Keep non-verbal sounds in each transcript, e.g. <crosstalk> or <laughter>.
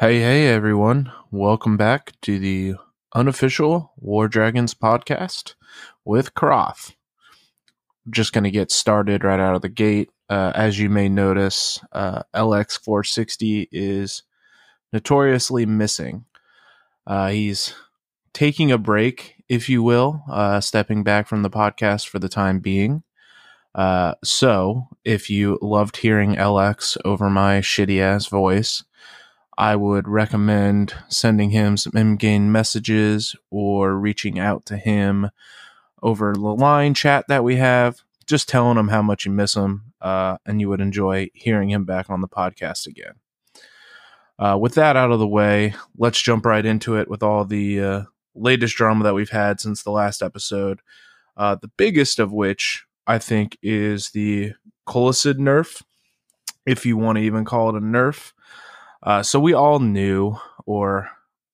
Hey, hey, everyone. Welcome back to the unofficial War Dragons podcast with Kroth. Just going to get started right out of the gate. Uh, as you may notice, uh, LX460 is notoriously missing. Uh, he's taking a break, if you will, uh, stepping back from the podcast for the time being. Uh, so, if you loved hearing LX over my shitty ass voice, I would recommend sending him some in-game messages or reaching out to him over the line chat that we have, just telling him how much you miss him, uh, and you would enjoy hearing him back on the podcast again. Uh, with that out of the way, let's jump right into it with all the uh, latest drama that we've had since the last episode. Uh, the biggest of which, I think, is the Colicid nerf, if you want to even call it a nerf. Uh, so we all knew, or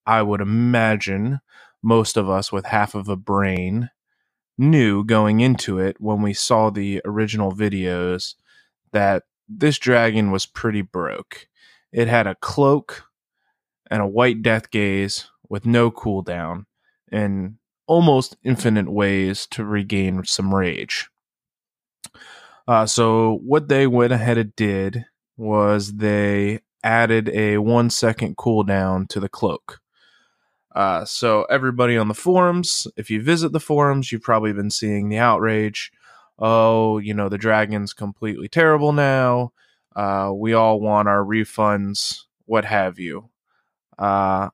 I would imagine most of us with half of a brain knew going into it when we saw the original videos that this dragon was pretty broke. It had a cloak and a white death gaze with no cooldown and almost infinite ways to regain some rage. Uh, so what they went ahead and did was they added a one second cooldown to the cloak. Uh, so everybody on the forums, if you visit the forums, you've probably been seeing the outrage. Oh, you know the dragon's completely terrible now. Uh, we all want our refunds, what have you. Uh,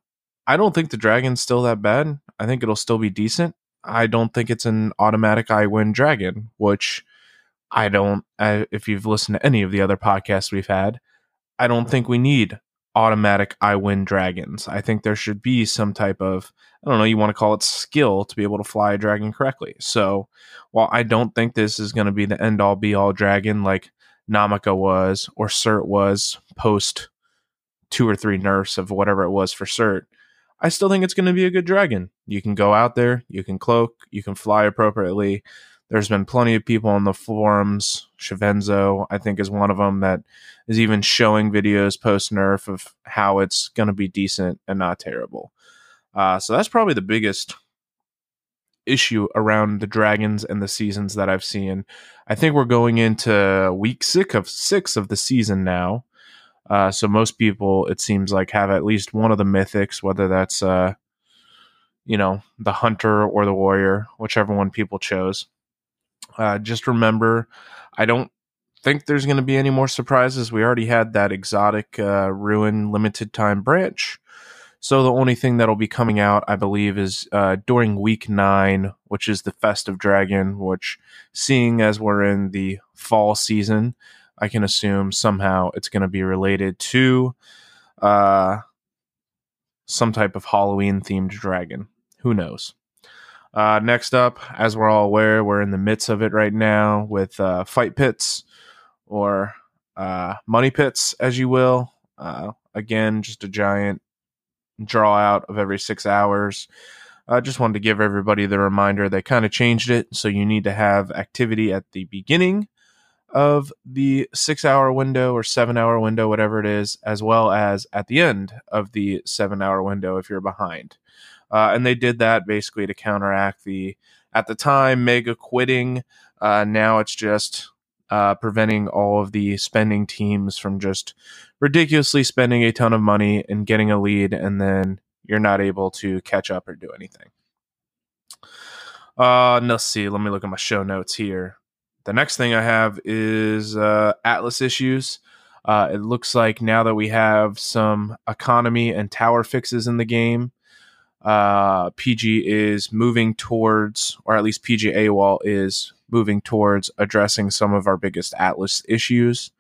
I don't think the dragon's still that bad. I think it'll still be decent. I don't think it's an automatic I win dragon, which I don't. I, if you've listened to any of the other podcasts we've had, I don't think we need automatic I win dragons. I think there should be some type of I don't know, you want to call it skill to be able to fly a dragon correctly. So, while I don't think this is going to be the end all be all dragon like Namaka was or Cert was post two or three nerfs of whatever it was for Cert, I still think it's going to be a good dragon. You can go out there, you can cloak, you can fly appropriately. There's been plenty of people on the forums. Shavenzo, I think, is one of them that is even showing videos post nerf of how it's going to be decent and not terrible. Uh, so that's probably the biggest issue around the dragons and the seasons that I've seen. I think we're going into week six of six of the season now. Uh, so most people, it seems like, have at least one of the mythics, whether that's uh, you know the hunter or the warrior, whichever one people chose. Uh, just remember, I don't think there's going to be any more surprises. We already had that exotic uh, ruin limited time branch. So the only thing that'll be coming out, I believe, is uh, during week nine, which is the Festive Dragon. Which, seeing as we're in the fall season, I can assume somehow it's going to be related to uh, some type of Halloween themed dragon. Who knows? Uh, next up, as we're all aware, we're in the midst of it right now with uh, fight pits or uh, money pits, as you will. Uh, again, just a giant draw out of every six hours. I just wanted to give everybody the reminder they kind of changed it. So you need to have activity at the beginning of the six hour window or seven hour window, whatever it is, as well as at the end of the seven hour window if you're behind. Uh, and they did that basically to counteract the, at the time, mega quitting. Uh, now it's just uh, preventing all of the spending teams from just ridiculously spending a ton of money and getting a lead, and then you're not able to catch up or do anything. Uh, let's see. Let me look at my show notes here. The next thing I have is uh, Atlas issues. Uh, it looks like now that we have some economy and tower fixes in the game, uh, PG is moving towards, or at least PG AWOL is moving towards addressing some of our biggest Atlas issues.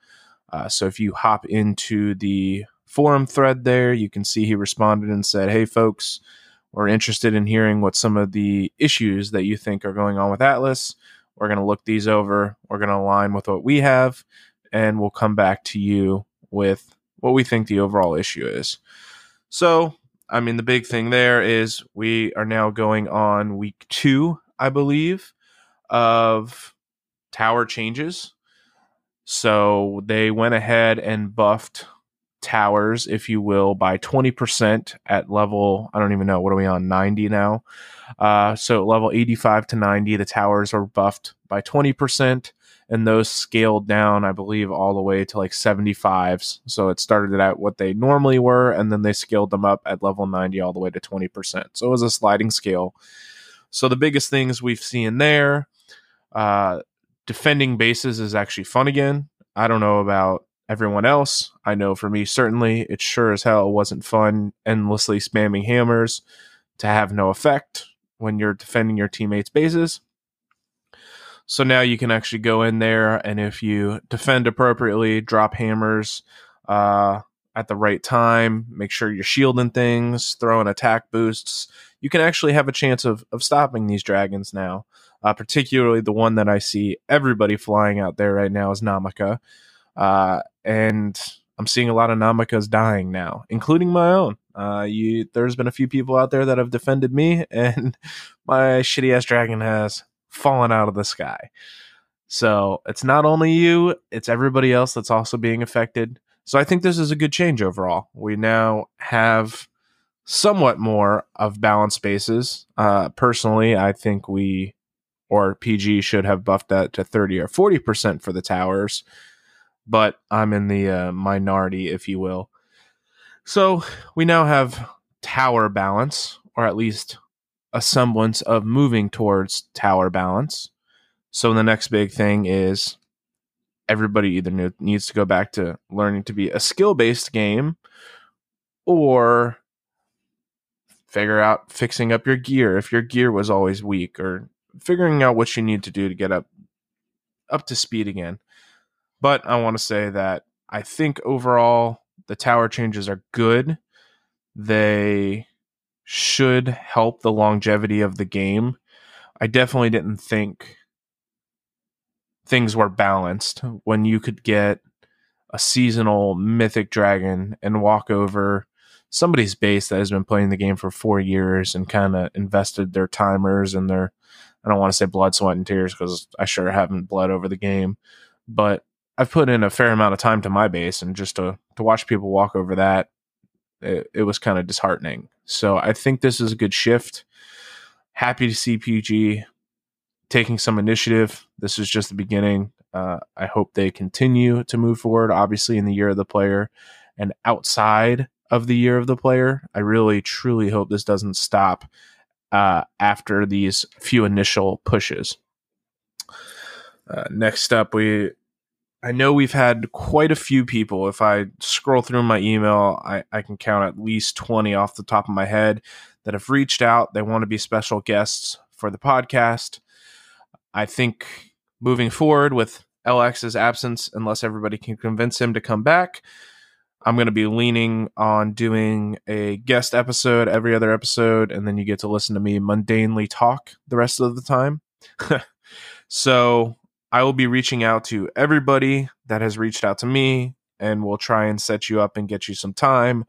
Uh, so if you hop into the forum thread there, you can see he responded and said, Hey, folks, we're interested in hearing what some of the issues that you think are going on with Atlas. We're going to look these over, we're going to align with what we have, and we'll come back to you with what we think the overall issue is. So I mean, the big thing there is we are now going on week two, I believe, of tower changes. So they went ahead and buffed towers, if you will, by 20% at level, I don't even know, what are we on, 90 now? Uh, so level 85 to 90, the towers are buffed by 20%, and those scaled down, I believe, all the way to like 75s. So it started at what they normally were, and then they scaled them up at level 90 all the way to 20%. So it was a sliding scale. So the biggest things we've seen there, uh, defending bases is actually fun again. I don't know about everyone else. I know for me, certainly, it sure as hell wasn't fun endlessly spamming hammers to have no effect when you're defending your teammates' bases. So now you can actually go in there, and if you defend appropriately, drop hammers uh, at the right time, make sure you're shielding things, throwing attack boosts, you can actually have a chance of, of stopping these dragons now. Uh, particularly the one that I see everybody flying out there right now is Namaka. Uh, and I'm seeing a lot of Namakas dying now, including my own. Uh, you, there's been a few people out there that have defended me, <laughs> and my shitty ass dragon has fallen out of the sky. So it's not only you, it's everybody else that's also being affected. So I think this is a good change overall. We now have somewhat more of balanced spaces. Uh, personally, I think we or PG should have buffed that to 30 or 40% for the towers but I'm in the uh, minority, if you will. So we now have tower balance, or at least a semblance of moving towards tower balance. So the next big thing is everybody either needs to go back to learning to be a skill based game or figure out fixing up your gear if your gear was always weak or figuring out what you need to do to get up up to speed again. But I want to say that I think overall the tower changes are good. They should help the longevity of the game. I definitely didn't think things were balanced when you could get a seasonal mythic dragon and walk over somebody's base that has been playing the game for four years and kind of invested their timers and their I don't want to say blood, sweat, and tears because I sure haven't bled over the game, but I've put in a fair amount of time to my base, and just to to watch people walk over that, it, it was kind of disheartening. So I think this is a good shift. Happy to see PG taking some initiative. This is just the beginning. Uh, I hope they continue to move forward. Obviously, in the year of the player, and outside of the year of the player, I really truly hope this doesn't stop uh, after these few initial pushes. Uh, next up, we I know we've had quite a few people. If I scroll through my email, I, I can count at least 20 off the top of my head that have reached out. They want to be special guests for the podcast. I think moving forward with LX's absence, unless everybody can convince him to come back, I'm going to be leaning on doing a guest episode every other episode, and then you get to listen to me mundanely talk the rest of the time. <laughs> so I will be reaching out to everybody that has reached out to me, and we'll try and set you up and get you some time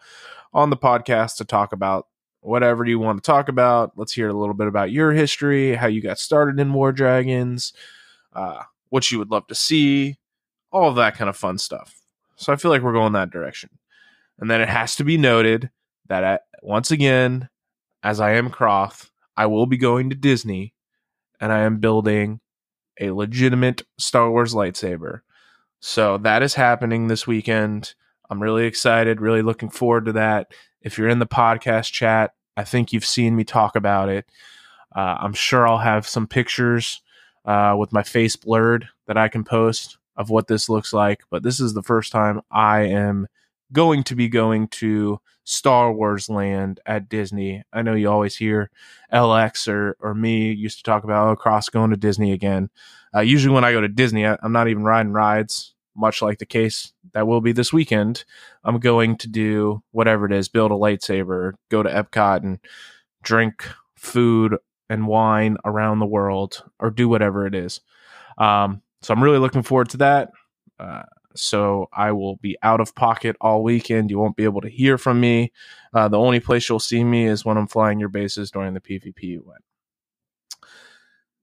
on the podcast to talk about whatever you want to talk about. Let's hear a little bit about your history, how you got started in War Dragons, uh, what you would love to see, all of that kind of fun stuff. So I feel like we're going that direction. And then it has to be noted that at, once again, as I am Croth, I will be going to Disney and I am building a legitimate Star Wars lightsaber. So that is happening this weekend. I'm really excited, really looking forward to that. If you're in the podcast chat, I think you've seen me talk about it. Uh, I'm sure I'll have some pictures uh, with my face blurred that I can post of what this looks like. But this is the first time I am going to be going to Star Wars land at Disney. I know you always hear LX or or me used to talk about oh, Cross going to Disney again. Uh, usually when I go to Disney, I, I'm not even riding rides, much like the case that will be this weekend. I'm going to do whatever it is, build a lightsaber, go to Epcot and drink food and wine around the world, or do whatever it is. Um, so I'm really looking forward to that. Uh, so I will be out of pocket all weekend. You won't be able to hear from me. Uh, the only place you'll see me is when I'm flying your bases during the PvP event.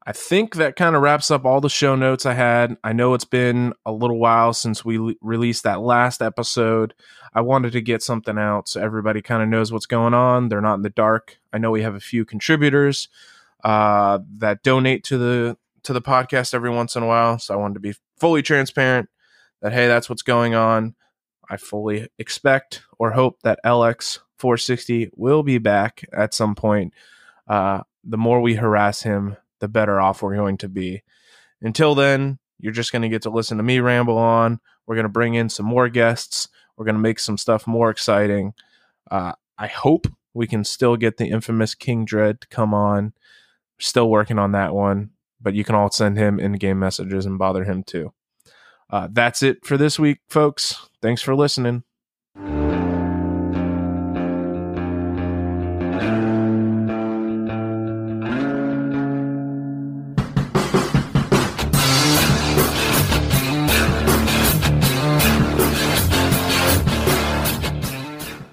I think that kind of wraps up all the show notes I had. I know it's been a little while since we le- released that last episode. I wanted to get something out so everybody kind of knows what's going on. They're not in the dark. I know we have a few contributors uh, that donate to the to the podcast every once in a while, so I wanted to be fully transparent that hey, that's what's going on. I fully expect or hope that LX 460 will be back at some point. Uh, the more we harass him, the better off we're going to be. Until then, you're just going to get to listen to me ramble on. We're going to bring in some more guests. We're going to make some stuff more exciting. Uh, I hope we can still get the infamous King Dread to come on. Still working on that one, but you can all send him in game messages and bother him too. Uh, that's it for this week, folks. Thanks for listening.